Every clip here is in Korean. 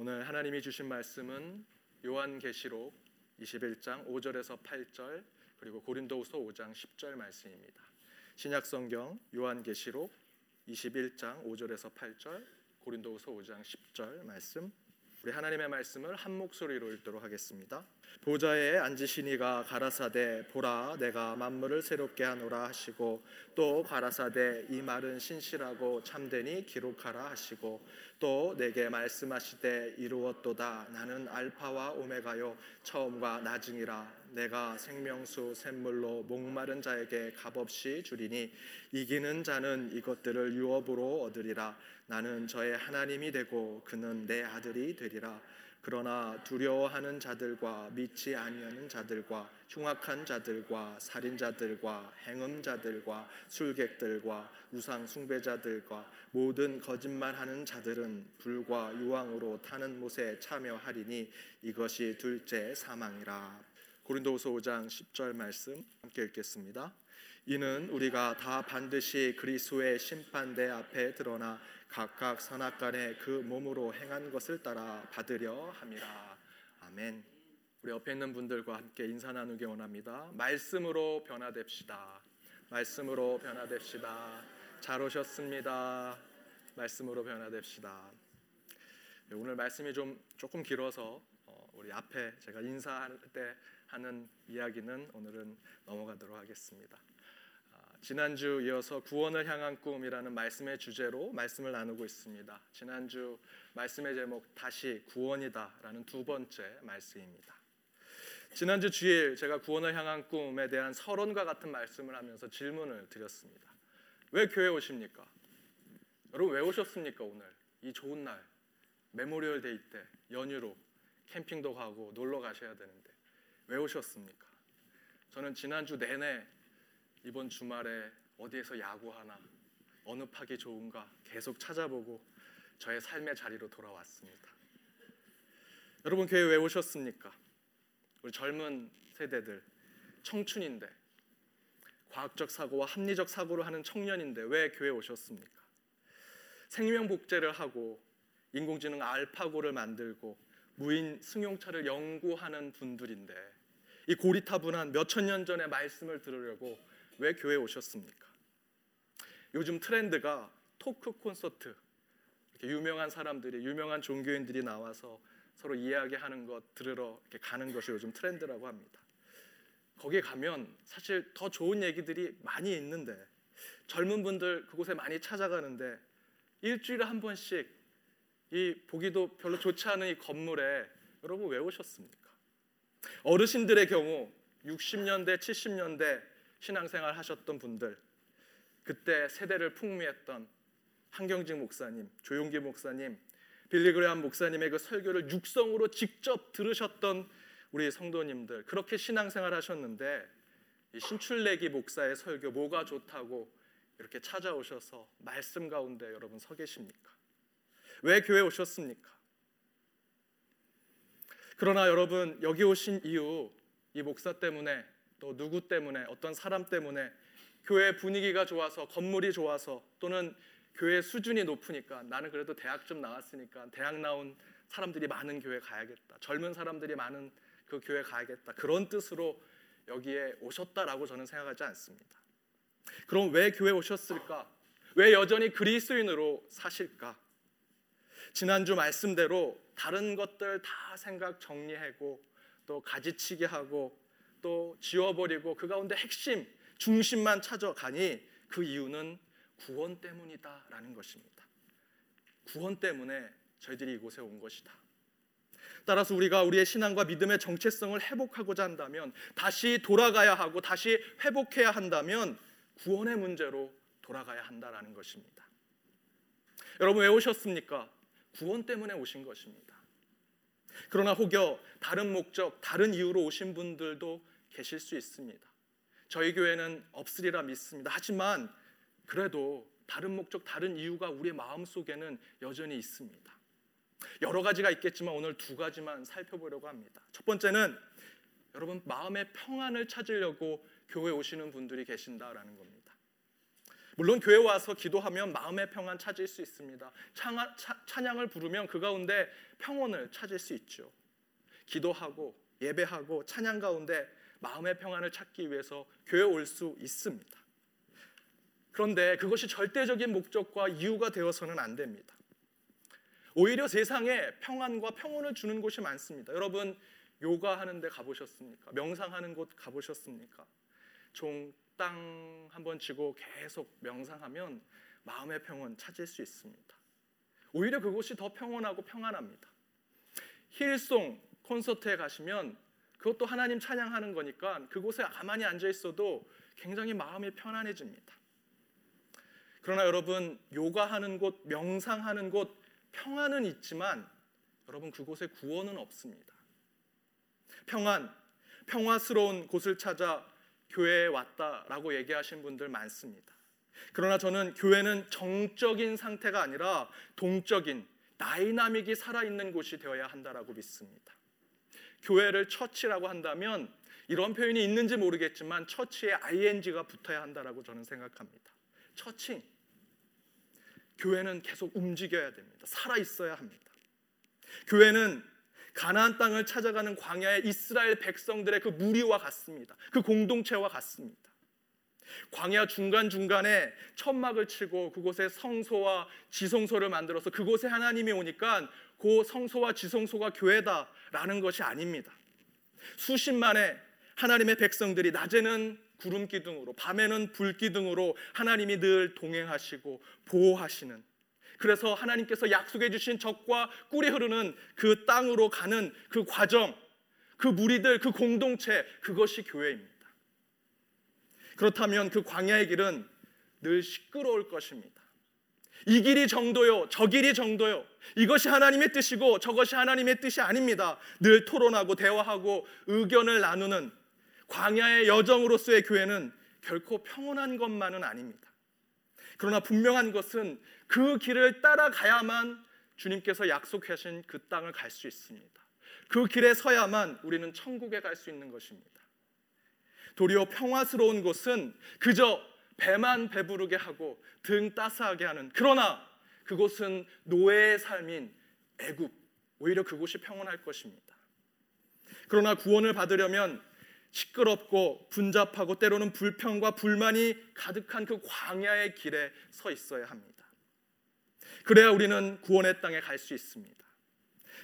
오늘 하나님이 주신 말씀은 요한계시록 21장 5절에서 8절 그리고 고린도후서 5장 10절 말씀입니다. 신약 성경 요한계시록 21장 5절에서 8절 고린도후서 5장 10절 말씀 우리 하나님의 말씀을 한 목소리로 읽도록 하겠습니다. 보좌에 앉으시니가 가라사대 보라 내가 만물을 새롭게 하노라 하시고 또 가라사대 이 말은 신실하고 참되니 기록하라 하시고 또 내게 말씀하시되 이루었도다 나는 알파와 오메가요 처음과 나중이라 내가 생명수 샘물로 목마른 자에게 값없이 주리니 이기는 자는 이것들을 유업으로 얻으리라 나는 저의 하나님이 되고 그는 내 아들이 되리라 그러나 두려워하는 자들과 믿지 아니하는 자들과 흉악한 자들과 살인자들과 행음자들과 술객들과 우상 숭배자들과 모든 거짓말하는 자들은 불과 유황으로 타는 못에 참여하리니 이것이 둘째 사망이라. 고린도후서 5장 10절 말씀 함께 읽겠습니다. 이는 우리가 다 반드시 그리스도의 심판대 앞에 드러나 각각 선악간에 그 몸으로 행한 것을 따라 받으려 함이라. 아멘. 우리 옆에 있는 분들과 함께 인사 나누기 원합니다. 말씀으로 변화됩시다. 말씀으로 변화됩시다. 잘 오셨습니다. 말씀으로 변화됩시다. 네, 오늘 말씀이 좀 조금 길어서 어, 우리 앞에 제가 인사할 때 하는 이야기는 오늘은 넘어가도록 하겠습니다. 지난주 이어서 구원을 향한 꿈이라는 말씀의 주제로 말씀을 나누고 있습니다. 지난주 말씀의 제목 다시 구원이다라는 두 번째 말씀입니다. 지난주 주일 제가 구원을 향한 꿈에 대한 서론과 같은 말씀을 하면서 질문을 드렸습니다. 왜 교회 오십니까? 여러분 왜 오셨습니까 오늘? 이 좋은 날 Memorial Day 때 연휴로 캠핑도 가고 놀러 가셔야 되는데 왜 오셨습니까? 저는 지난주 내내 이번 주말에 어디에서 야구하나 어느 park이 좋은가 계속 찾아보고 저의 삶의 자리로 돌아왔습니다. 여러분 교회 왜 오셨습니까? 우리 젊은 세대들 청춘인데 과학적 사고와 합리적 사고를 하는 청년인데 왜 교회 오셨습니까? 생명 복제를 하고 인공지능 알파고를 만들고 무인 승용차를 연구하는 분들인데 이 고리타분한 몇천 년 전의 말씀을 들으려고 왜 교회에 오셨습니까? 요즘 트렌드가 토크 콘서트 유명한 사람들이 유명한 종교인들이 나와서 서로 이야기하는 것 들으러 가는 것이 요즘 트렌드라고 합니다. 거기에 가면 사실 더 좋은 얘기들이 많이 있는데 젊은 분들 그곳에 많이 찾아가는데 일주일에 한 번씩 이 보기도 별로 좋지 않은 이 건물에 여러분 왜 오셨습니까? 어르신들의 경우 60년대, 70년대 신앙생활 하셨던 분들 그때 세대를 풍미했던 한경직 목사님, 조용기 목사님, 빌리그레함 목사님의 그 설교를 육성으로 직접 들으셨던 우리 성도님들 그렇게 신앙생활 하셨는데 신출내기 목사의 설교 뭐가 좋다고 이렇게 찾아오셔서 말씀 가운데 여러분 서 계십니까? 왜 교회 오셨습니까? 그러나 여러분 여기 오신 이유 이 목사 때문에 또 누구 때문에 어떤 사람 때문에 교회 분위기가 좋아서 건물이 좋아서 또는 교회 수준이 높으니까 나는 그래도 대학 좀 나왔으니까 대학 나온 사람들이 많은 교회 가야겠다. 젊은 사람들이 많은 그 교회 가야겠다. 그런 뜻으로 여기에 오셨다라고 저는 생각하지 않습니다. 그럼 왜 교회 오셨을까? 왜 여전히 그리스도인으로 사실까? 지난주 말씀대로 다른 것들 다 생각 정리하고 또 가지치기 하고 또 지워버리고 그 가운데 핵심, 중심만 찾아가니 그 이유는 구원 때문이다라는 것입니다. 구원 때문에 저희들이 이곳에 온 것이다. 따라서 우리가 우리의 신앙과 믿음의 정체성을 회복하고자 한다면 다시 돌아가야 하고 다시 회복해야 한다면 구원의 문제로 돌아가야 한다라는 것입니다. 여러분 왜 오셨습니까? 구원 때문에 오신 것입니다. 그러나 혹여 다른 목적, 다른 이유로 오신 분들도 계실 수 있습니다. 저희 교회는 없으리라 믿습니다. 하지만 그래도 다른 목적, 다른 이유가 우리의 마음 속에는 여전히 있습니다. 여러 가지가 있겠지만 오늘 두 가지만 살펴보려고 합니다. 첫 번째는 여러분 마음의 평안을 찾으려고 교회 오시는 분들이 계신다라는 겁니다. 물론 교회 와서 기도하면 마음의 평안 찾을 수 있습니다. 찬양, 찬양을 부르면 그 가운데 평온을 찾을 수 있죠. 기도하고 예배하고 찬양 가운데 마음의 평안을 찾기 위해서 교회 올 수 있습니다. 그런데 그것이 절대적인 목적과 이유가 되어서는 안 됩니다. 오히려 세상에 평안과 평온을 주는 곳이 많습니다. 여러분 요가 하는 데 가보셨습니까? 명상하는 곳 가보셨습니까? 종 땅 한번 쥐고 계속 명상하면 마음의 평온 찾을 수 있습니다. 오히려 그곳이 더 평온하고 평안합니다. 힐송 콘서트에 가시면 그것도 하나님 찬양하는 거니까 그곳에 가만히 앉아 있어도 굉장히 마음이 편안해집니다. 그러나 여러분 요가하는 곳, 명상하는 곳 평안은 있지만 여러분 그곳에 구원은 없습니다. 평안, 평화스러운 곳을 찾아 교회에 왔다라고 얘기하신 분들 많습니다. 그러나 저는 교회는 정적인 상태가 아니라 동적인 dynamic이 살아있는 곳이 되어야 한다라고 믿습니다. 교회를 church라고 한다면 이런 표현이 있는지 모르겠지만 처치에 ing가 붙어야 한다라고 저는 생각합니다. 처치. 교회는 계속 움직여야 됩니다. 살아 있어야 합니다. 교회는 가나안 땅을 찾아가는 광야의 이스라엘 백성들의 그 무리와 같습니다. 그 공동체와 같습니다. 광야 중간중간에 천막을 치고 그곳에 성소와 지성소를 만들어서 그곳에 하나님이 오니까 그 성소와 지성소가 교회다라는 것이 아닙니다. 수십만의 하나님의 백성들이 낮에는 구름 기둥으로 밤에는 불 기둥으로 하나님이 늘 동행하시고 보호하시는 그래서 하나님께서 약속해 주신 적과 꿀이 흐르는 그 땅으로 가는 그 과정, 그 무리들, 그 공동체, 그것이 교회입니다. 그렇다면 그 광야의 길은 늘 시끄러울 것입니다. 이 길이 정도요, 저 길이 정도요. 이것이 하나님의 뜻이고 저것이 하나님의 뜻이 아닙니다. 늘 토론하고 대화하고 의견을 나누는 광야의 여정으로서의 교회는 결코 평온한 것만은 아닙니다. 그러나 분명한 것은 그 길을 따라가야만 주님께서 약속하신 그 땅을 갈 수 있습니다. 그 길에 서야만 우리는 천국에 갈 수 있는 것입니다. 도리어 평화스러운 곳은 그저 배만 배부르게 하고 등 따스하게 하는 그러나 그곳은 노예의 삶인 애굽 오히려 그곳이 평온할 것입니다. 그러나 구원을 받으려면 시끄럽고 분잡하고 때로는 불평과 불만이 가득한 그 광야의 길에 서 있어야 합니다. 그래야 우리는 구원의 땅에 갈 수 있습니다.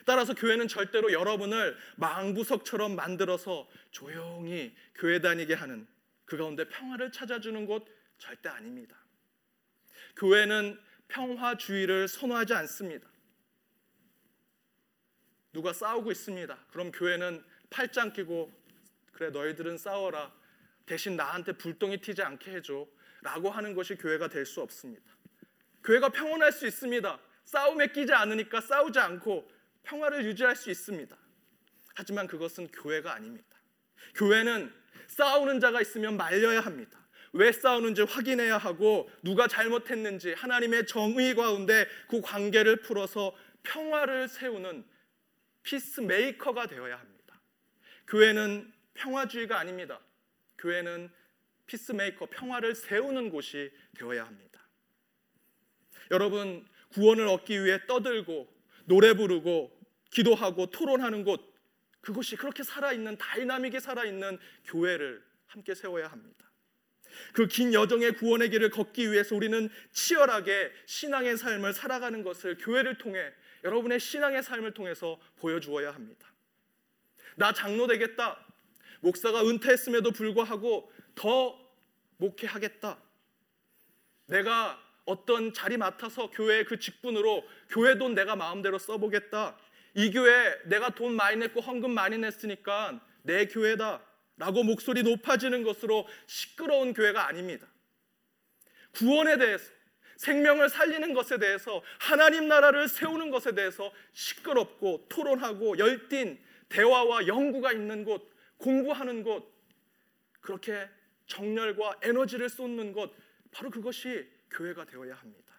따라서 교회는 절대로 여러분을 망부석처럼 만들어서 조용히 교회 다니게 하는 그 가운데 평화를 찾아주는 곳 절대 아닙니다. 교회는 평화주의를 선호하지 않습니다. 누가 싸우고 있습니다. 그럼 교회는 팔짱 끼고 그래 너희들은 싸워라. 대신 나한테 불똥이 튀지 않게 해줘. 라고 하는 것이 교회가 될 수 없습니다. 교회가 평온할 수 있습니다. 싸움에 끼지 않으니까 싸우지 않고 평화를 유지할 수 있습니다. 하지만 그것은 교회가 아닙니다. 교회는 싸우는 자가 있으면 말려야 합니다. 왜 싸우는지 확인해야 하고 누가 잘못했는지 하나님의 정의 가운데 그 관계를 풀어서 평화를 세우는 peacemaker가 되어야 합니다. 교회는 평화주의가 아닙니다. 교회는 peacemaker 평화를 세우는 곳이 되어야 합니다. 여러분 구원을 얻기 위해 떠들고 노래 부르고 기도하고 토론하는 곳 그것이 그렇게 살아있는 dynamic이 살아있는 교회를 함께 세워야 합니다. 그 긴 여정의 구원의 길을 걷기 위해서 우리는 치열하게 신앙의 삶을 살아가는 것을 교회를 통해 여러분의 신앙의 삶을 통해서 보여주어야 합니다. 나 장로 되겠다. 목사가 은퇴했음에도 불구하고 더 목회하겠다. 내가 어떤 자리 맡아서 교회 그 직분으로 교회 돈 내가 마음대로 써보겠다. 이 교회 내가 돈 많이 냈고 헌금 많이 냈으니까 내 교회다. 라고 목소리 높아지는 것으로 시끄러운 교회가 아닙니다. 구원에 대해서 생명을 살리는 것에 대해서 하나님 나라를 세우는 것에 대해서 시끄럽고 토론하고 열띤 대화와 연구가 있는 곳, 공부하는 곳, 그렇게 정열과 에너지를 쏟는 곳, 바로 그것이 교회가 되어야 합니다.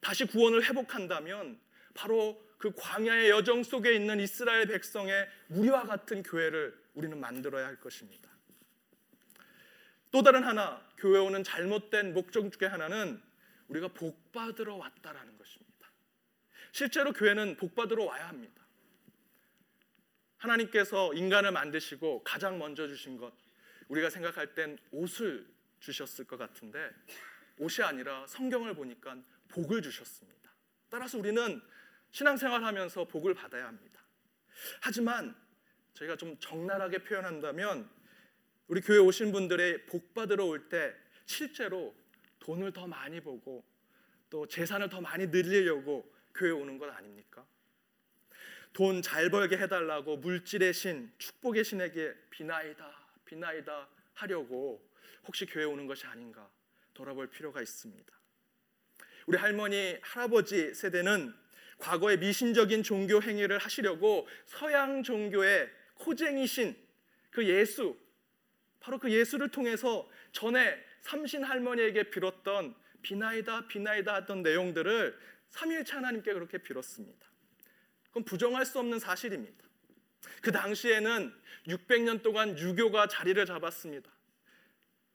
다시 구원을 회복한다면 바로 그 광야의 여정 속에 있는 이스라엘 백성의 무리와 같은 교회를 우리는 만들어야 할 것입니다. 또 다른 하나 교회 오는 잘못된 목적 중에 하나는 우리가 복 받으러 왔다라는 것입니다. 실제로 교회는 복 받으러 와야 합니다. 하나님께서 인간을 만드시고 가장 먼저 주신 것 우리가 생각할 땐 옷을 주셨을 것 같은데 옷이 아니라 성경을 보니까 복을 주셨습니다. 따라서 우리는 신앙생활 하면서 복을 받아야 합니다. 하지만 저희가 좀 적나라하게 표현한다면 우리 교회 오신 분들의 복 받으러 올 때 실제로 돈을 더 많이 보고 또 재산을 더 많이 늘리려고 교회 오는 것 아닙니까? 돈 잘 벌게 해달라고 물질의 신, 축복의 신에게 비나이다, 비나이다 하려고 혹시 교회 오는 것이 아닌가 돌아볼 필요가 있습니다. 우리 할머니, 할아버지 세대는 과거의 미신적인 종교 행위를 하시려고 서양 종교의 코쟁이신 그 예수, 바로 그 예수를 통해서 전에 삼신 할머니에게 빌었던 비나이다, 비나이다 하던 내용들을 삼일차 하나님께 그렇게 빌었습니다. 그건 부정할 수 없는 사실입니다. 그 당시에는 600년 동안 유교가 자리를 잡았습니다.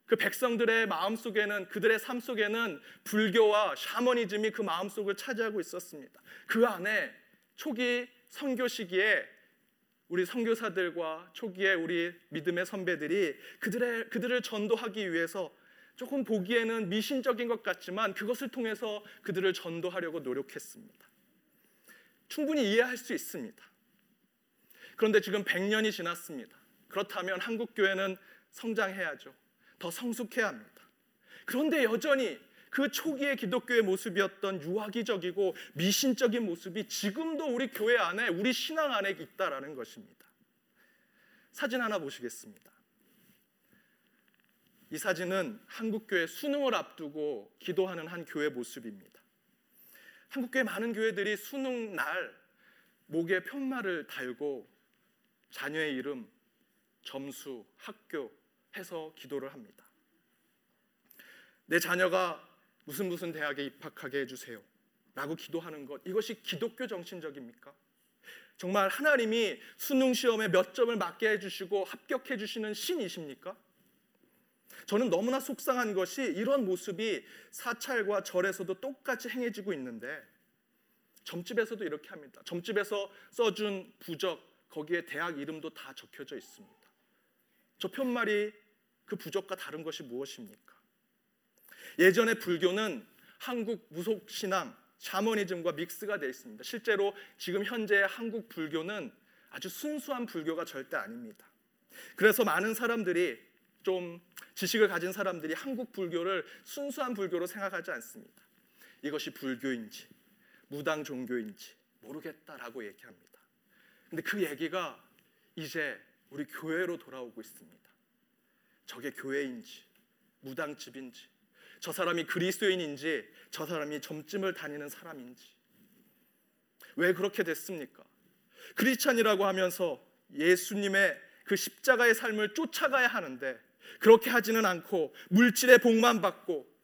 그 백성들의 마음 속에는 그들의 삶 속에는 불교와 샤머니즘이 그 마음 속을 차지하고 있었습니다. 그 안에 초기 선교 시기에 우리 선교사들과 초기에 우리 믿음의 선배들이 그들의 그들을 전도하기 위해서 조금 보기에는 미신적인 것 같지만 그것을 통해서 그들을 전도하려고 노력했습니다. 충분히 이해할 수 있습니다. 그런데 지금 100년이 지났습니다. 그렇다면 한국 교회는 성장해야죠. 더 성숙해야 합니다. 그런데 여전히 그 초기의 기독교의 모습이었던 유아기적이고 미신적인 모습이 지금도 우리 교회 안에 우리 신앙 안에 있다라는 것입니다. 사진 하나 보시겠습니다. 이 사진은 한국교회 수능을 앞두고 기도하는 한 교회 모습입니다. 한국교회 많은 교회들이 수능 날 목에 편말을 달고 자녀의 이름, 점수, 학교 해서 기도를 합니다. 내 자녀가 무슨 무슨 대학에 입학하게 해주세요. 라고 기도하는 것, 이것이 기독교 정신적입니까? 정말 하나님이 수능 시험에 몇 점을 맞게 해주시고 합격해 주시는 신이십니까? 저는 너무나 속상한 것이 이런 모습이 사찰과 절에서도 똑같이 행해지고 있는데 점집에서도 이렇게 합니다. 점집에서 써준 부적 거기에 대학 이름도 다 적혀져 있습니다. 저 편말이 그 부적과 다른 것이 무엇입니까? 예전의 불교는 한국 무속 신앙, 샤머니즘과 믹스가 되어 있습니다. 실제로 지금 현재 한국 불교는 아주 순수한 불교가 절대 아닙니다. 그래서 많은 사람들이 좀 지식을 가진 사람들이 한국 불교를 순수한 불교로 생각하지 않습니다. 이것이 불교인지 무당 종교인지 모르겠다라고 얘기합니다. 근데 그 얘기가 이제 우리 교회로 돌아오고 있습니다. 저게 교회인지 무당집인지 저 사람이 그리스도인인지 저 사람이 점집을 다니는 사람인지 왜 그렇게 됐습니까? 크리스찬이라고 하면서 예수님의 그 십자가의 삶을 쫓아가야 하는데 그렇게 하지는 않고 물질의 복만 받고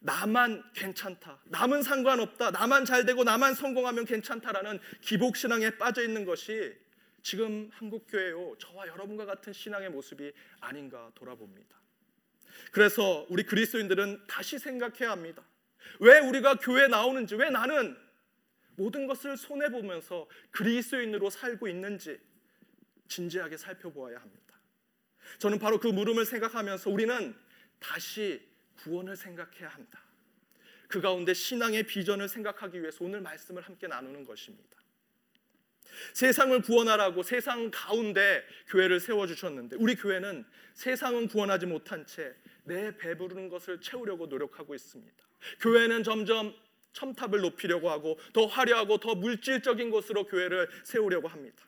나만 괜찮다. 남은 상관없다. 나만 잘 되고 나만 성공하면 괜찮다라는 기복 신앙에 빠져 있는 것이 지금 한국 교회요. 저와 여러분과 같은 신앙의 모습이 아닌가 돌아봅니다. 그래서 우리 그리스도인들은 다시 생각해야 합니다. 왜 우리가 교회 나오는지, 왜 나는 모든 것을 손해 보면서 그리스도인으로 살고 있는지 진지하게 살펴보아야 합니다. 저는 바로 그 물음을 생각하면서 우리는 다시 구원을 생각해야 한다. 그 가운데 신앙의 비전을 생각하기 위해서 오늘 말씀을 함께 나누는 것입니다. 세상을 구원하라고 세상 가운데 교회를 세워 주셨는데 우리 교회는 세상은 구원하지 못한 채 내 배부르는 것을 채우려고 노력하고 있습니다. 교회는 점점 첨탑을 높이려고 하고 더 화려하고 더 물질적인 곳으로 교회를 세우려고 합니다.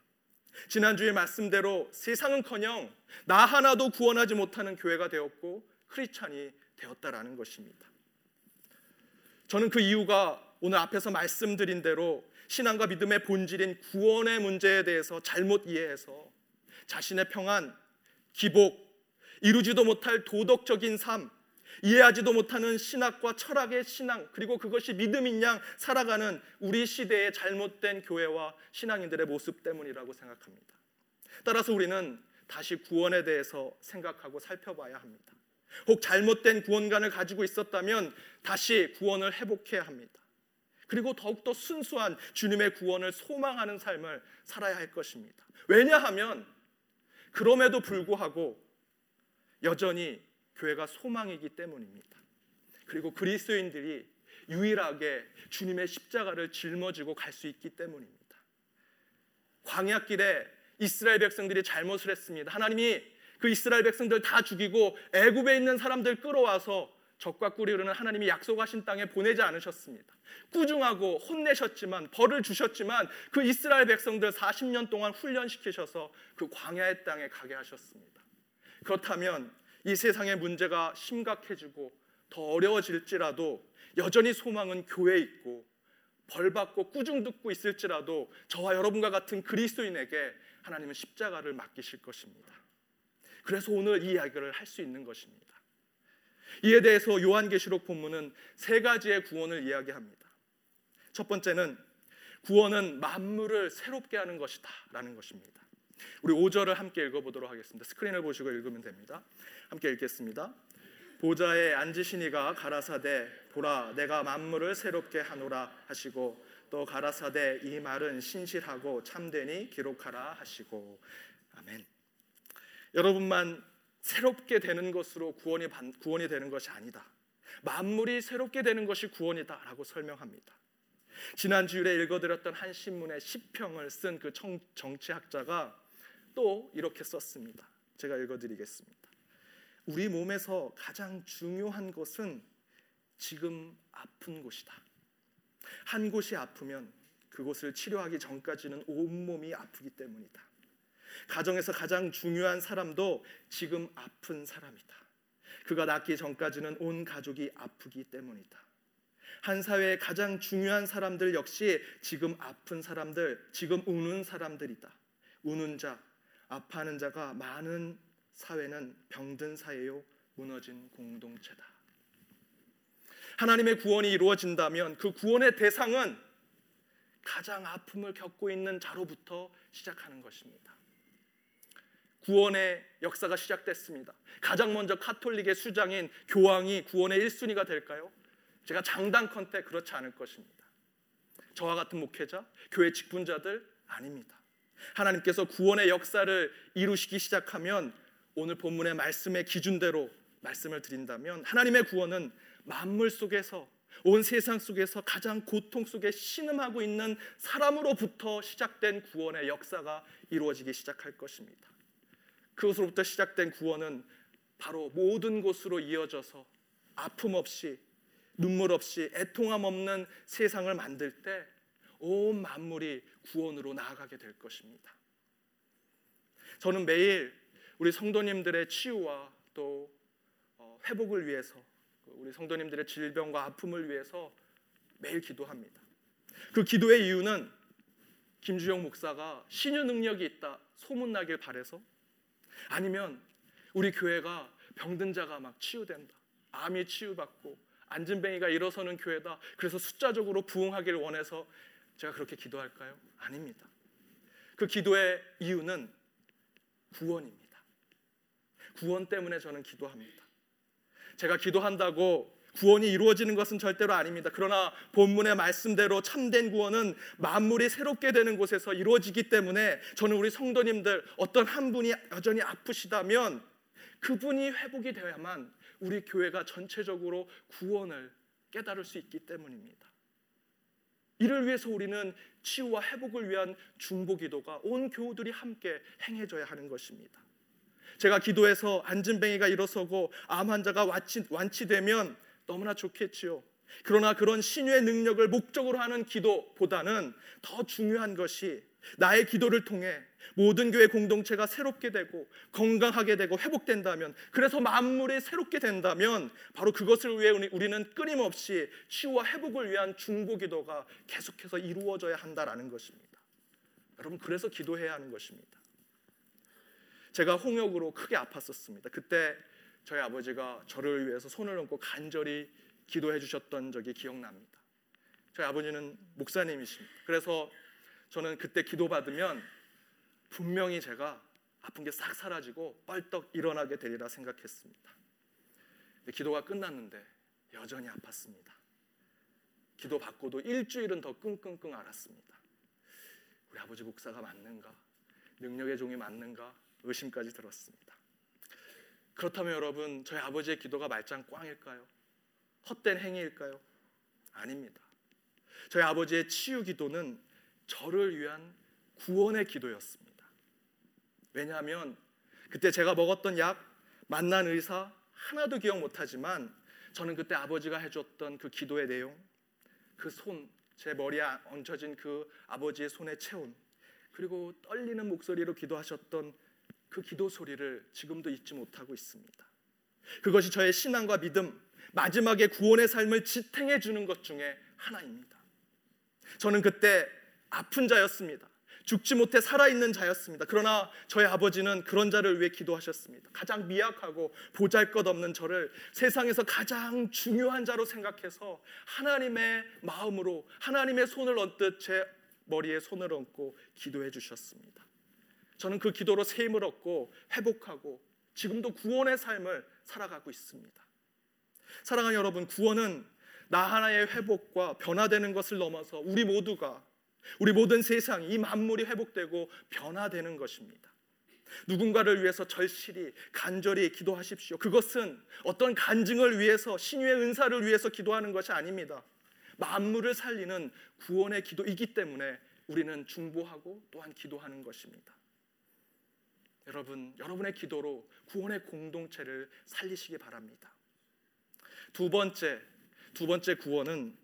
지난주에 말씀대로 세상은커녕 나 하나도 구원하지 못하는 교회가 되었고 크리스찬이 되었다라는 것입니다. 저는 그 이유가 오늘 앞에서 말씀드린 대로 신앙과 믿음의 본질인 구원의 문제에 대해서 잘못 이해해서 자신의 평안, 기복, 이루지도 못할 도덕적인 삶, 이해하지도 못하는 신학과 철학의 신앙 그리고 그것이 믿음인 양 살아가는 우리 시대의 잘못된 교회와 신앙인들의 모습 때문이라고 생각합니다. 따라서 우리는 다시 구원에 대해서 생각하고 살펴봐야 합니다. 혹 잘못된 구원관을 가지고 있었다면 다시 구원을 회복해야 합니다. 그리고 더욱더 순수한 주님의 구원을 소망하는 삶을 살아야 할 것입니다. 왜냐하면 그럼에도 불구하고 여전히 교회가 소망이기 때문입니다. 그리고 그리스도인들이 유일하게 주님의 십자가를 짊어지고 갈 수 있기 때문입니다. 광야길에 이스라엘 백성들이 잘못을 했습니다. 하나님이 그 이스라엘 백성들 다 죽이고 애굽에 있는 사람들 끌어와서 적과 꿀이 흐르는 하나님이 약속하신 땅에 보내지 않으셨습니다. 꾸중하고 혼내셨지만 벌을 주셨지만 그 이스라엘 백성들 40년 동안 훈련시키셔서 그 광야의 땅에 가게 하셨습니다. 그렇다면 이 세상의 문제가 심각해지고 더 어려워질지라도 여전히 소망은 교회에 있고 벌 받고 꾸중 듣고 있을지라도 저와 여러분과 같은 그리스도인에게 하나님은 십자가를 맡기실 것입니다. 그래서 오늘 이 이야기를 할 수 있는 것입니다. 이에 대해서 요한계시록 본문은 세 가지의 구원을 이야기합니다. 첫 번째는 구원은 만물을 새롭게 하는 것이다 라는 것입니다. 우리 5절을 함께 읽어보도록 하겠습니다. 스크린을 보시고 읽으면 됩니다. 함께 읽겠습니다. 보좌에 앉으시니가 가라사대 보라 내가 만물을 새롭게 하노라 하시고 또 가라사대 이 말은 신실하고 참되니 기록하라 하시고 아멘. 여러분만 새롭게 되는 것으로 구원이 구원이 되는 것이 아니다. 만물이 새롭게 되는 것이 구원이다라고 설명합니다. 지난 주일에 읽어드렸던 한 신문의 시평을 쓴 그 정치학자가 또 이렇게 썼습니다. 제가 읽어드리겠습니다. 우리 몸에서 가장 중요한 것은 지금 아픈 곳이다. 한 곳이 아프면 그곳을 치료하기 전까지는 온몸이 아프기 때문이다. 가정에서 가장 중요한 사람도 지금 아픈 사람이다. 그가 낫기 전까지는 온 가족이 아프기 때문이다. 한 사회의 가장 중요한 사람들 역시 지금 아픈 사람들, 지금 우는 사람들이다. 우는 자, 아파하는 자가 많은 사회는 병든 사회요 무너진 공동체다. 하나님의 구원이 이루어진다면 그 구원의 대상은 가장 아픔을 겪고 있는 자로부터 시작하는 것입니다. 구원의 역사가 시작됐습니다. 가장 먼저 카톨릭의 수장인 교황이 구원의 1순위가 될까요? 제가 장단컨대 그렇지 않을 것입니다. 저와 같은 목회자, 교회 직분자들 아닙니다. 하나님께서 구원의 역사를 이루시기 시작하면 오늘 본문의 말씀의 기준대로 말씀을 드린다면 하나님의 구원은 만물 속에서 온 세상 속에서 가장 고통 속에 신음하고 있는 사람으로부터 시작된 구원의 역사가 이루어지기 시작할 것입니다. 그것으로부터 시작된 구원은 바로 모든 곳으로 이어져서 아픔 없이 눈물 없이 애통함 없는 세상을 만들 때 온 만물이 구원으로 나아가게 될 것입니다. 저는 매일 우리 성도님들의 치유와 또 어, 회복을 위해서 그 우리 성도님들의 질병과 아픔을 위해서 매일 기도합니다. 그 기도의 이유는 김주영 목사가 신유 능력이 있다 소문나길 바래서 아니면 우리 교회가 병든 자가 막 치유된다. 암이 치유받고 안진뱅이가 일어서는 교회다. 그래서 숫자적으로 부흥하기를 원해서 제가 그렇게 기도할까요? 아닙니다. 그 기도의 이유는 구원입니다. 구원 때문에 저는 기도합니다. 제가 기도한다고 구원이 이루어지는 것은 절대로 아닙니다. 그러나 본문의 말씀대로 참된 구원은 만물이 새롭게 되는 곳에서 이루어지기 때문에 저는 우리 성도님들 어떤 한 분이 여전히 아프시다면 그분이 회복이 되어야만 우리 교회가 전체적으로 구원을 깨달을 수 있기 때문입니다. 이를 위해서 우리는 치유와 회복을 위한 중보 기도가 온 교우들이 함께 행해져야 하는 것입니다. 제가 기도해서 안진뱅이가 일어서고 암 환자가 완치, 완치되면 너무나 좋겠지요. 그러나 그런 신유의 능력을 목적으로 하는 기도보다는 더 중요한 것이 나의 기도를 통해 모든 교회 공동체가 새롭게 되고 건강하게 되고 회복된다면 그래서 만물이 새롭게 된다면 바로 그것을 위해 우리는 끊임없이 치유와 회복을 위한 중보 기도가 계속해서 이루어져야 한다라는 것입니다. 여러분 그래서 기도해야 하는 것입니다. 제가 홍역으로 크게 아팠었습니다. 그때 저희 아버지가 저를 위해서 손을 얹고 간절히 기도해 주셨던 적이 기억납니다. 저희 아버지는 목사님이십니다. 그래서 저는 그때 기도받으면 분명히 제가 아픈 게 싹 사라지고 뻘떡 일어나게 되리라 생각했습니다. 기도가 끝났는데 여전히 아팠습니다. 기도 받고도 일주일은 더 끙끙끙 앓았습니다. 우리 아버지 목사가 맞는가? 능력의 종이 맞는가? 의심까지 들었습니다. 그렇다면 여러분, 저희 아버지의 기도가 말짱 꽝일까요? 헛된 행위일까요? 아닙니다. 저희 아버지의 치유 기도는 저를 위한 구원의 기도였습니다. 왜냐하면 그때 제가 먹었던 약, 만난 의사 하나도 기억 못하지만 저는 그때 아버지가 해줬던 그 기도의 내용, 그 손, 제 머리에 얹혀진 그 아버지의 손의 체온, 그리고 떨리는 목소리로 기도하셨던 그 기도 소리를 지금도 잊지 못하고 있습니다. 그것이 저의 신앙과 믿음, 마지막에 구원의 삶을 지탱해 주는 것 중에 하나입니다. 저는 그때 아픈 자였습니다. 죽지 못해 살아있는 자였습니다. 그러나 저희 아버지는 그런 자를 위해 기도하셨습니다. 가장 미약하고 보잘 것 없는 저를 세상에서 가장 중요한 자로 생각해서 하나님의 마음으로 하나님의 손을 얹듯 제 머리에 손을 얹고 기도해 주셨습니다. 저는 그 기도로 새 힘을 얻고 회복하고 지금도 구원의 삶을 살아가고 있습니다. 사랑하는 여러분, 구원은 나 하나의 회복과 변화되는 것을 넘어서 우리 모두가 우리 모든 세상 이 만물이 회복되고 변화되는 것입니다. 누군가를 위해서 절실히 간절히 기도하십시오. 그것은 어떤 간증을 위해서 신유의 은사를 위해서 기도하는 것이 아닙니다. 만물을 살리는 구원의 기도이기 때문에 우리는 중보하고 또한 기도하는 것입니다. 여러분, 여러분의 기도로 구원의 공동체를 살리시기 바랍니다. 두 번째, 두 번째 구원은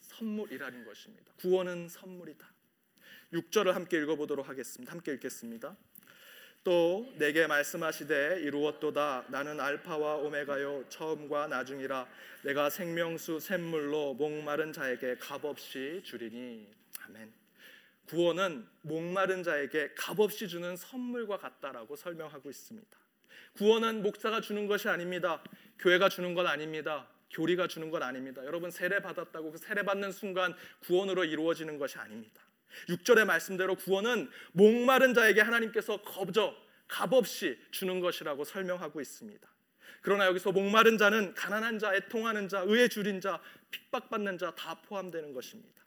선물이라는 것입니다. 구원은 선물이다. 6절을 함께 읽어보도록 하겠습니다. 함께 읽겠습니다. 또 내게 말씀하시되 이루었도다 나는 알파와 오메가요 처음과 나중이라 내가 생명수 샘물로 목마른 자에게 값없이 주리니 아멘. 구원은 목마른 자에게 값없이 주는 선물과 같다라고 설명하고 있습니다. 구원은 목사가 주는 것이 아닙니다. 교회가 주는 건 아닙니다. 교리가 주는 건 아닙니다. 여러분 세례 받았다고 그 세례 받는 순간 구원으로 이루어지는 것이 아닙니다. 6절의 말씀대로 구원은 목마른 자에게 하나님께서 거저 값없이 주는 것이라고 설명하고 있습니다. 그러나 여기서 목마른 자는 가난한 자, 애통하는 자, 의에 줄인 자, 핍박받는 자 다 포함되는 것입니다.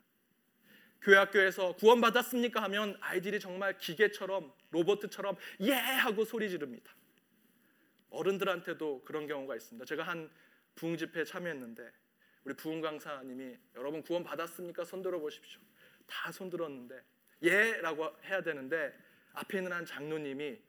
교회 학교에서 구원 받았습니까 하면 아이들이 정말 기계처럼 로봇처럼 예 하고 소리 지릅니다. 어른들한테도 그런 경우가 있습니다. 제가 한 부흥 집회에 참여했는데 우리 부흥 강사님이 여러분 구원 받았습니까? 손 들어 보십시오. 다 손 들었는데 예라고 해야 되는데 앞에 있는 한 장로님이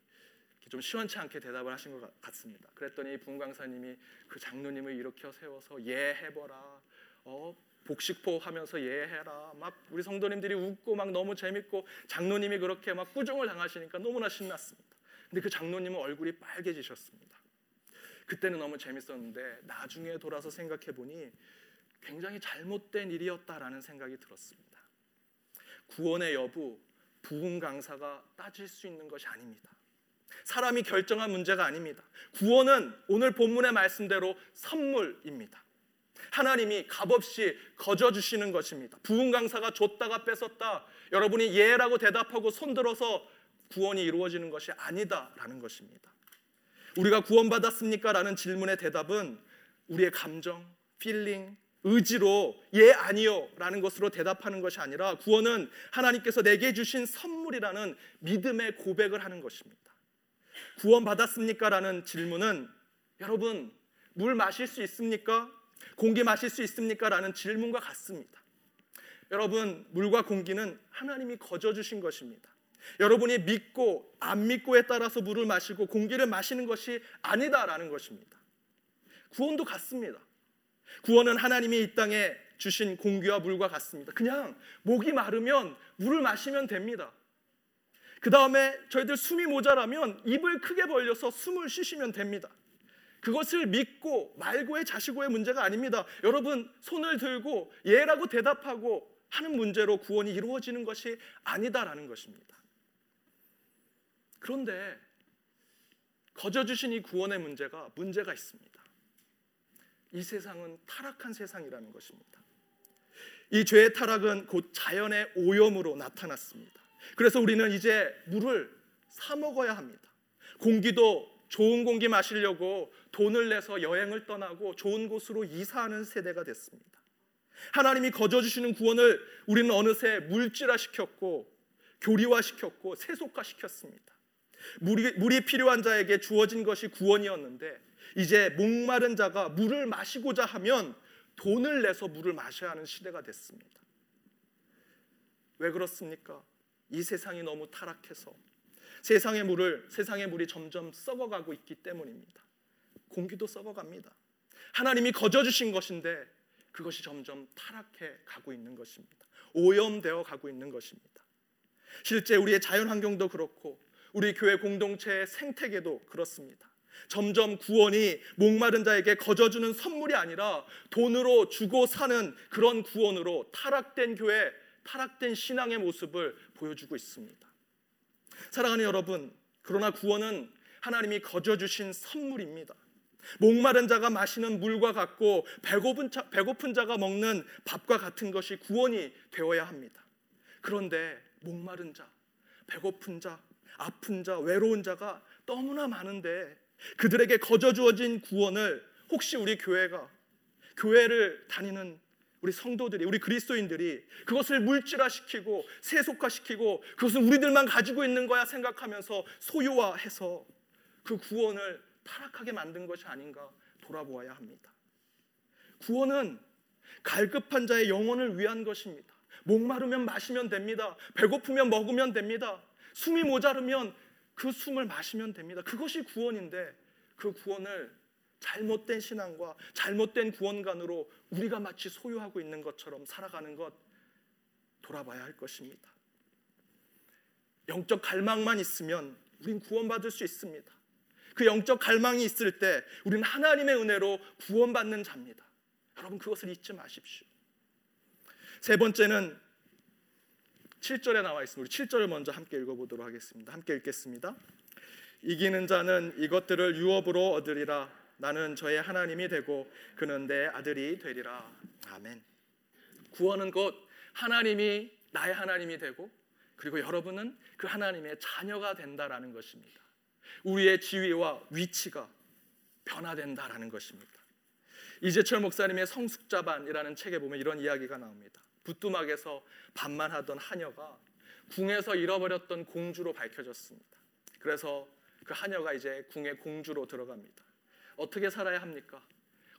좀 시원치 않게 대답을 하신 것 같습니다. 그랬더니 부흥 강사님이 그 장로님을 일으켜 세워서 예 해봐라. 어 복식포 하면서 예 해라. 막 우리 성도님들이 웃고 막 너무 재밌고 장로님이 그렇게 막 꾸중을 당하시니까 너무나 신났습니다. 근데 그 장로님은 얼굴이 빨개지셨습니다. 그때는 너무 재밌었는데 나중에 돌아서 생각해 보니 굉장히 잘못된 일이었다라는 생각이 들었습니다. 구원의 여부 부흥 강사가 따질 수 있는 것이 아닙니다. 사람이 결정한 문제가 아닙니다. 구원은 오늘 본문의 말씀대로 선물입니다. 하나님이 값없이 거저 주시는 것입니다. 부흥 강사가 줬다가 뺏었다. 여러분이 예라고 대답하고 손들어서 구원이 이루어지는 것이 아니다라는 것입니다. 우리가 구원받았습니까? 라는 질문의 대답은 우리의 감정, feeling, 의지로 예 아니요 라는 것으로 대답하는 것이 아니라 구원은 하나님께서 내게 주신 선물이라는 믿음의 고백을 하는 것입니다. 구원받았습니까? 라는 질문은 여러분 물 마실 수 있습니까? 공기 마실 수 있습니까? 라는 질문과 같습니다. 여러분 물과 공기는 하나님이 거저 주신 것입니다. 여러분이 믿고 안 믿고에 따라서 물을 마시고 공기를 마시는 것이 아니다라는 것입니다. 구원도 같습니다. 구원은 하나님이 이 땅에 주신 공기와 물과 같습니다. 그냥 목이 마르면 물을 마시면 됩니다. 그 다음에 저희들 숨이 모자라면 입을 크게 벌려서 숨을 쉬시면 됩니다. 그것을 믿고 말고의 자시고의 문제가 아닙니다. 여러분 손을 들고 예라고 대답하고 하는 문제로 구원이 이루어지는 것이 아니다라는 것입니다. 그런데 거저 주신 이 구원의 문제가 문제가 있습니다. 이 세상은 타락한 세상이라는 것입니다. 이 죄의 타락은 곧 자연의 오염으로 나타났습니다. 그래서 우리는 이제 물을 사 먹어야 합니다. 공기도 좋은 공기 마시려고 돈을 내서 여행을 떠나고 좋은 곳으로 이사하는 세대가 됐습니다. 하나님이 거저 주시는 구원을 우리는 어느새 물질화 시켰고 교리화 시켰고 세속화 시켰습니다. 물이, 물이 필요한 자에게 주어진 것이 구원이었는데 이제 목마른 자가 물을 마시고자 하면 돈을 내서 물을 마셔야 하는 시대가 됐습니다. 왜 그렇습니까? 이 세상이 너무 타락해서 세상의 물을 세상의 물이 점점 썩어가고 있기 때문입니다. 공기도 썩어갑니다. 하나님이 거저 주신 것인데 그것이 점점 타락해 가고 있는 것입니다. 오염되어 가고 있는 것입니다. 실제 우리의 자연 환경도 그렇고 우리 교회 공동체의 생태계도 그렇습니다. 점점 구원이 목마른 자에게 거저 주는 선물이 아니라 돈으로 주고 사는 그런 구원으로 타락된 교회, 타락된 신앙의 모습을 보여주고 있습니다. 사랑하는 여러분, 그러나 구원은 하나님이 거저 주신 선물입니다. 목마른 자가 마시는 물과 같고 배고픈, 자, 배고픈 자가 먹는 밥과 같은 것이 구원이 되어야 합니다. 그런데 목마른 자, 배고픈 자, 아픈 자, 외로운 자가 너무나 많은데 그들에게 거저 주어진 구원을 혹시 우리 교회가 교회를 다니는 우리 성도들이 우리 그리스도인들이 그것을 물질화시키고 세속화시키고 그것은 우리들만 가지고 있는 거야 생각하면서 소유화해서 그 구원을 타락하게 만든 것이 아닌가 돌아보아야 합니다. 구원은 갈급한 자의 영혼을 위한 것입니다. 목마르면 마시면 됩니다. 배고프면 먹으면 됩니다. 숨이 모자르면 그 숨을 마시면 됩니다. 그것이 구원인데 그 구원을 잘못된 신앙과 잘못된 구원관으로 우리가 마치 소유하고 있는 것처럼 살아가는 것 돌아봐야 할 것입니다. 영적 갈망만 있으면 우린 구원받을 수 있습니다. 그 영적 갈망이 있을 때 우리는 하나님의 은혜로 구원받는 자입니다. 여러분 그것을 잊지 마십시오. 세 번째는 7절에 나와 있습니다. 우리 7절을 먼저 함께 읽어보도록 하겠습니다. 함께 읽겠습니다. 이기는 자는 이것들을 유업으로 얻으리라. 나는 저의 하나님이 되고 그는 내 아들이 되리라. 아멘. 구원은 곧 하나님이 나의 하나님이 되고 그리고 여러분은 그 하나님의 자녀가 된다라는 것입니다. 우리의 지위와 위치가 변화된다라는 것입니다. 이재철 목사님의 성숙자반이라는 책에 보면 이런 이야기가 나옵니다. 부뚜막에서 반만 하던 하녀가 궁에서 잃어버렸던 공주로 밝혀졌습니다. 그래서 그 하녀가 이제 궁의 공주로 들어갑니다. 어떻게 살아야 합니까?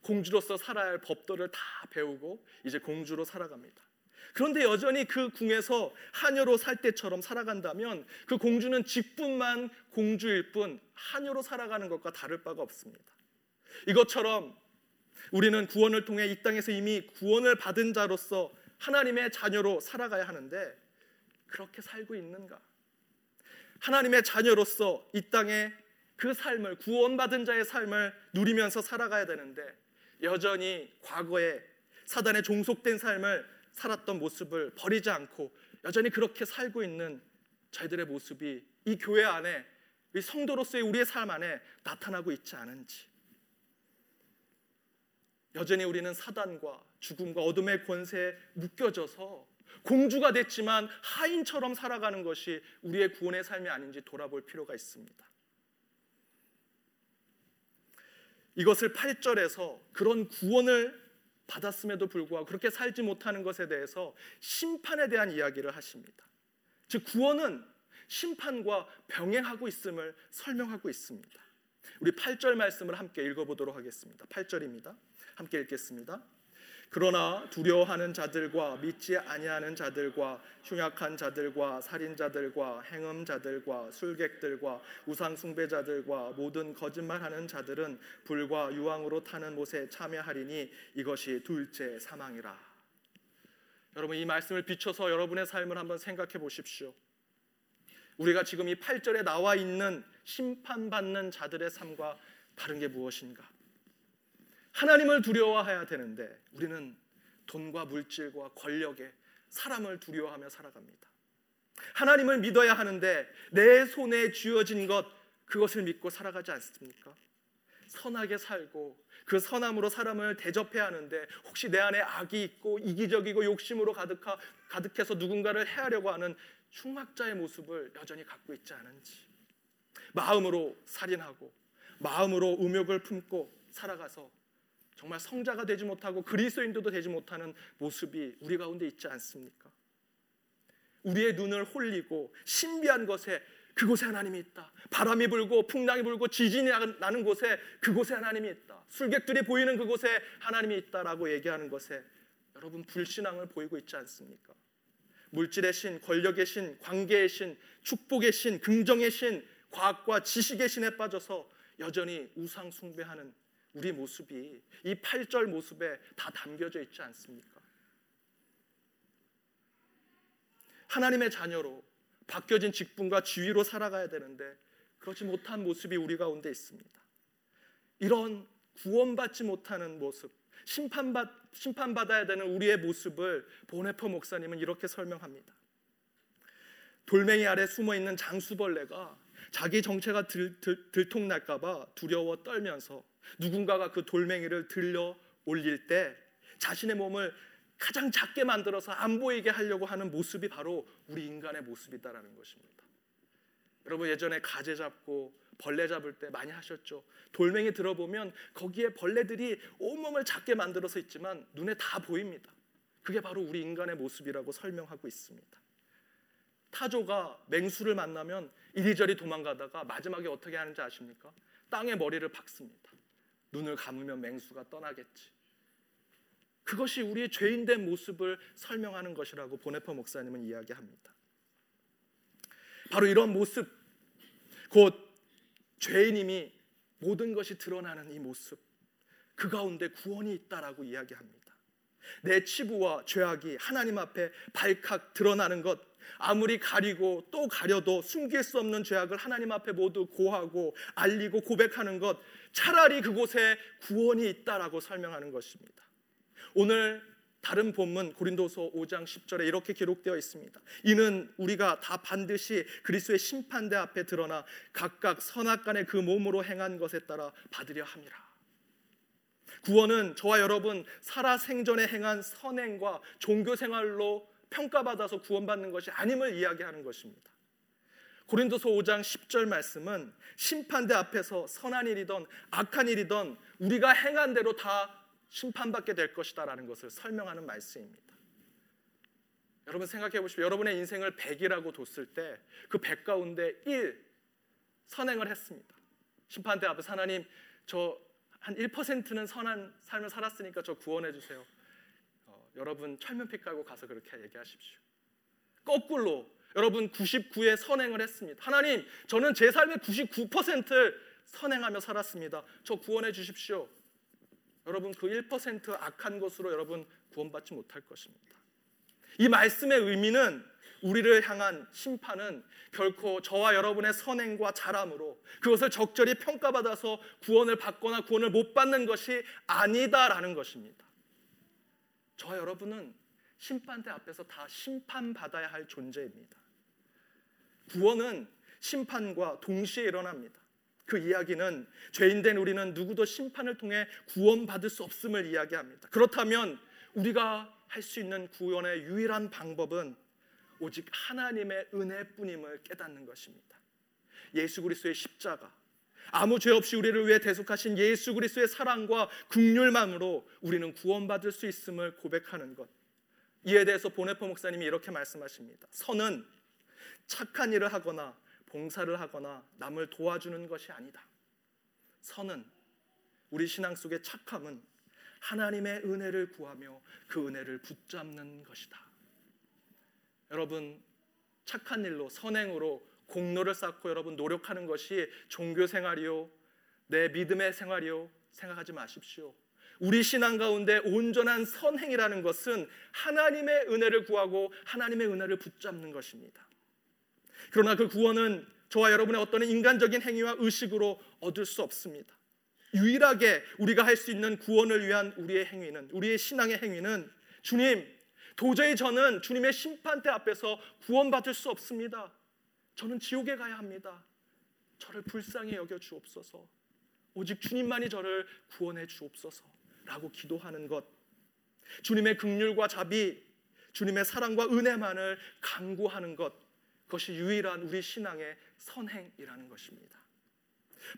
공주로서 살아야 할 법도를 다 배우고 이제 공주로 살아갑니다. 그런데 여전히 그 궁에서 하녀로 살 때처럼 살아간다면 그 공주는 직분만 공주일 뿐 하녀로 살아가는 것과 다를 바가 없습니다. 이것처럼 우리는 구원을 통해 이 땅에서 이미 구원을 받은 자로서 하나님의 자녀로 살아가야 하는데 그렇게 살고 있는가? 하나님의 자녀로서 이 땅에 그 삶을 구원받은 자의 삶을 누리면서 살아가야 되는데 여전히 과거에 사단에 종속된 삶을 살았던 모습을 버리지 않고 여전히 그렇게 살고 있는 저희들의 모습이 이 교회 안에 이 성도로서의 우리의 삶 안에 나타나고 있지 않은지 여전히 우리는 사단과 죽음과 어둠의 권세에 묶여져서 공주가 됐지만 하인처럼 살아가는 것이 우리의 구원의 삶이 아닌지 돌아볼 필요가 있습니다. 이것을 8절에서 그런 구원을 받았음에도 불구하고 그렇게 살지 못하는 것에 대해서 심판에 대한 이야기를 하십니다. 즉 구원은 심판과 병행하고 있음을 설명하고 있습니다. 우리 8절 말씀을 함께 읽어보도록 하겠습니다. 8절입니다. 함께 읽겠습니다. 그러나 두려워하는 자들과 믿지 아니하는 자들과 흉악한 자들과 살인자들과 행음자들과 술객들과 우상 숭배자들과 모든 거짓말하는 자들은 불과 유황으로 타는 못에 참여하리니 이것이 둘째 사망이라. 여러분 이 말씀을 비춰서 여러분의 삶을 한번 생각해 보십시오. 우리가 지금 이 8절에 나와 있는 심판받는 자들의 삶과 다른 게 무엇인가? 하나님을 두려워해야 되는데 우리는 돈과 물질과 권력에 사람을 두려워하며 살아갑니다. 하나님을 믿어야 하는데 내 손에 쥐어진 것 그것을 믿고 살아가지 않습니까? 선하게 살고 그 선함으로 사람을 대접해야 하는데 혹시 내 안에 악이 있고 이기적이고 욕심으로 가득하, 가득해서 누군가를 해하려고 하는 흉악자의 모습을 여전히 갖고 있지 않은지 마음으로 살인하고 마음으로 음욕을 품고 살아가서 정말 성자가 되지 못하고 그리스도인도 되지 못하는 모습이 우리 가운데 있지 않습니까? 우리의 눈을 홀리고 신비한 것에 그곳에 하나님이 있다. 바람이 불고 풍랑이 불고 지진이 나는 곳에 그곳에 하나님이 있다. 술객들이 보이는 그곳에 하나님이 있다라고 얘기하는 것에 여러분 불신앙을 보이고 있지 않습니까? 물질의 신, 권력의 신, 관계의 신, 축복의 신, 긍정의 신, 과학과 지식의 신에 빠져서 여전히 우상 숭배하는 우리 모습이 이 8절 모습에 다 담겨져 있지 않습니까? 하나님의 자녀로 바뀌어진 직분과 지위로 살아가야 되는데 그렇지 못한 모습이 우리 가운데 있습니다. 이런 구원받지 못하는 모습, 심판받, 심판받아야 되는 우리의 모습을 보네퍼 목사님은 이렇게 설명합니다. 돌멩이 아래 숨어 있는 장수벌레가 자기 정체가 들, 들, 들통날까봐 두려워 떨면서 누군가가 그 돌멩이를 들려 올릴 때 자신의 몸을 가장 작게 만들어서 안 보이게 하려고 하는 모습이 바로 우리 인간의 모습이다라는 것입니다. 여러분 예전에 가재 잡고 벌레 잡을 때 많이 하셨죠. 돌멩이 들어보면 거기에 벌레들이 온몸을 작게 만들어서 있지만 눈에 다 보입니다. 그게 바로 우리 인간의 모습이라고 설명하고 있습니다. 타조가 맹수를 만나면 이리저리 도망가다가 마지막에 어떻게 하는지 아십니까? 땅에 머리를 박습니다. 눈을 감으면 맹수가 떠나겠지. 그것이 우리의 죄인된 모습을 설명하는 것이라고 보네퍼 목사님은 이야기합니다. 바로 이런 모습, 곧 죄인임이 모든 것이 드러나는 이 모습, 그 가운데 구원이 있다라고 이야기합니다. 내 치부와 죄악이 하나님 앞에 발칵 드러나는 것, 아무리 가리고 또 가려도 숨길 수 없는 죄악을 하나님 앞에 모두 고하고 알리고 고백하는 것, 차라리 그곳에 구원이 있다라고 설명하는 것입니다. 오늘 다른 본문 고린도서 5장 10절에 이렇게 기록되어 있습니다. 이는 우리가 다 반드시 그리스도의 심판대 앞에 드러나 각각 선악간의 그 몸으로 행한 것에 따라 받으려 함이라. 구원은 저와 여러분 살아 생전에 행한 선행과 종교 생활로 평가받아서 구원받는 것이 아님을 이야기하는 것입니다. 고린도서 5장 10절 말씀은 심판대 앞에서 선한 일이든 악한 일이든 우리가 행한 대로 다 심판받게 될 것이다라는 것을 설명하는 말씀입니다. 여러분 생각해 보십시오. 여러분의 인생을 100이라고 뒀을 때 그 100 가운데 1 선행을 했습니다. 심판대 앞에 하나님 저 한 1%는 선한 삶을 살았으니까 저 구원해 주세요. 어, 여러분 철면피 깔고 가서 그렇게 얘기하십시오. 거꾸로 여러분 99의 선행을 했습니다. 하나님 저는 제 삶의 99%를 선행하며 살았습니다. 저 구원해 주십시오. 여러분 그 1% 악한 것으로 여러분 구원받지 못할 것입니다. 이 말씀의 의미는 우리를 향한 심판은 결코 저와 여러분의 선행과 자람으로 그것을 적절히 평가받아서 구원을 받거나 구원을 못 받는 것이 아니다라는 것입니다. 저와 여러분은 심판대 앞에서 다 심판받아야 할 존재입니다. 구원은 심판과 동시에 일어납니다. 그 이야기는 죄인된 우리는 누구도 심판을 통해 구원받을 수 없음을 이야기합니다. 그렇다면 우리가 할 수 있는 구원의 유일한 방법은 오직 하나님의 은혜뿐임을 깨닫는 것입니다. 예수 그리스도의 십자가 아무 죄 없이 우리를 위해 대속하신 예수 그리스도의 사랑과 긍휼만으로 우리는 구원받을 수 있음을 고백하는 것. 이에 대해서 보네포 목사님이 이렇게 말씀하십니다. 선은 착한 일을 하거나 봉사를 하거나 남을 도와주는 것이 아니다. 선은 우리 신앙 속의 착함은 하나님의 은혜를 구하며 그 은혜를 붙잡는 것이다. 여러분 착한 일로 선행으로 공로를 쌓고 여러분 노력하는 것이 종교 생활이요 내 믿음의 생활이요 생각하지 마십시오. 우리 신앙 가운데 온전한 선행이라는 것은 하나님의 은혜를 구하고 하나님의 은혜를 붙잡는 것입니다. 그러나 그 구원은 저와 여러분의 어떤 인간적인 행위와 의식으로 얻을 수 없습니다. 유일하게 우리가 할 수 있는 구원을 위한 우리의 행위는 우리의 신앙의 행위는 주님 도저히 저는 주님의 심판대 앞에서 구원받을 수 없습니다. 저는 지옥에 가야 합니다. 저를 불쌍히 여겨 주옵소서. 오직 주님만이 저를 구원해 주옵소서라고 기도하는 것. 주님의 긍휼과 자비, 주님의 사랑과 은혜만을 강구하는 것. 그것이 유일한 우리 신앙의 선행이라는 것입니다.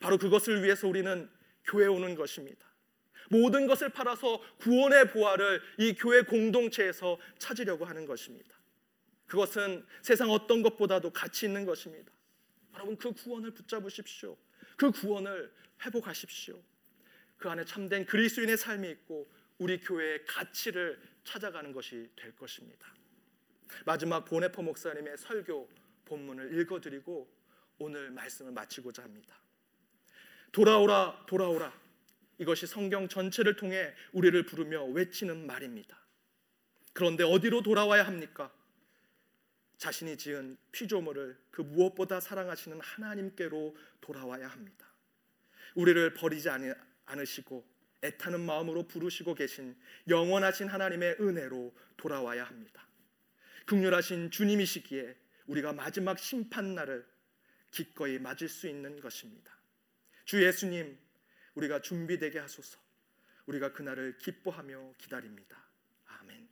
바로 그것을 위해서 우리는 교회 오는 것입니다. 모든 것을 팔아서 구원의 보화를 이 교회 공동체에서 찾으려고 하는 것입니다. 그것은 세상 어떤 것보다도 가치 있는 것입니다. 여러분 그 구원을 붙잡으십시오. 그 구원을 회복하십시오. 그 안에 참된 그리스도인의 삶이 있고 우리 교회의 가치를 찾아가는 것이 될 것입니다. 마지막 보네포 목사님의 설교 본문을 읽어드리고 오늘 말씀을 마치고자 합니다. 돌아오라, 돌아오라. 이것이 성경 전체를 통해 우리를 부르며 외치는 말입니다. 그런데 어디로 돌아와야 합니까? 자신이 지은 피조물을 그 무엇보다 사랑하시는 하나님께로 돌아와야 합니다. 우리를 버리지 않으시고 애타는 마음으로 부르시고 계신 영원하신 하나님의 은혜로 돌아와야 합니다. 극률하신 주님이시기에 우리가 마지막 심판 날을 기꺼이 맞을 수 있는 것입니다. 주 예수님, 우리가 준비되게 하소서. 우리가 그날을 기뻐하며 기다립니다. 아멘.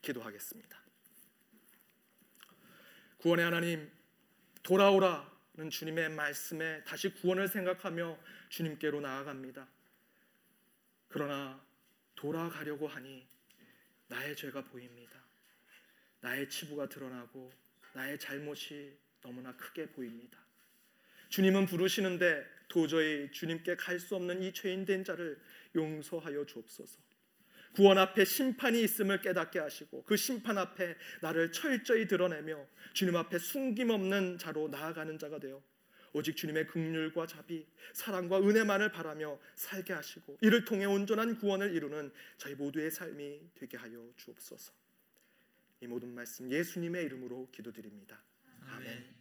기도하겠습니다. 구원의 하나님, 돌아오라는 주님의 말씀에 다시 구원을 생각하며 주님께로 나아갑니다. 그러나 돌아가려고 하니 나의 죄가 보입니다. 나의 치부가 드러나고 나의 잘못이 너무나 크게 보입니다. 주님은 부르시는데 도저히 주님께 갈 수 없는 이 죄인된 자를 용서하여 주옵소서. 구원 앞에 심판이 있음을 깨닫게 하시고 그 심판 앞에 나를 철저히 드러내며 주님 앞에 숨김없는 자로 나아가는 자가 되어 오직 주님의 긍휼과 자비, 사랑과 은혜만을 바라며 살게 하시고 이를 통해 온전한 구원을 이루는 저희 모두의 삶이 되게 하여 주옵소서. 이 모든 말씀 예수님의 이름으로 기도드립니다. 아멘.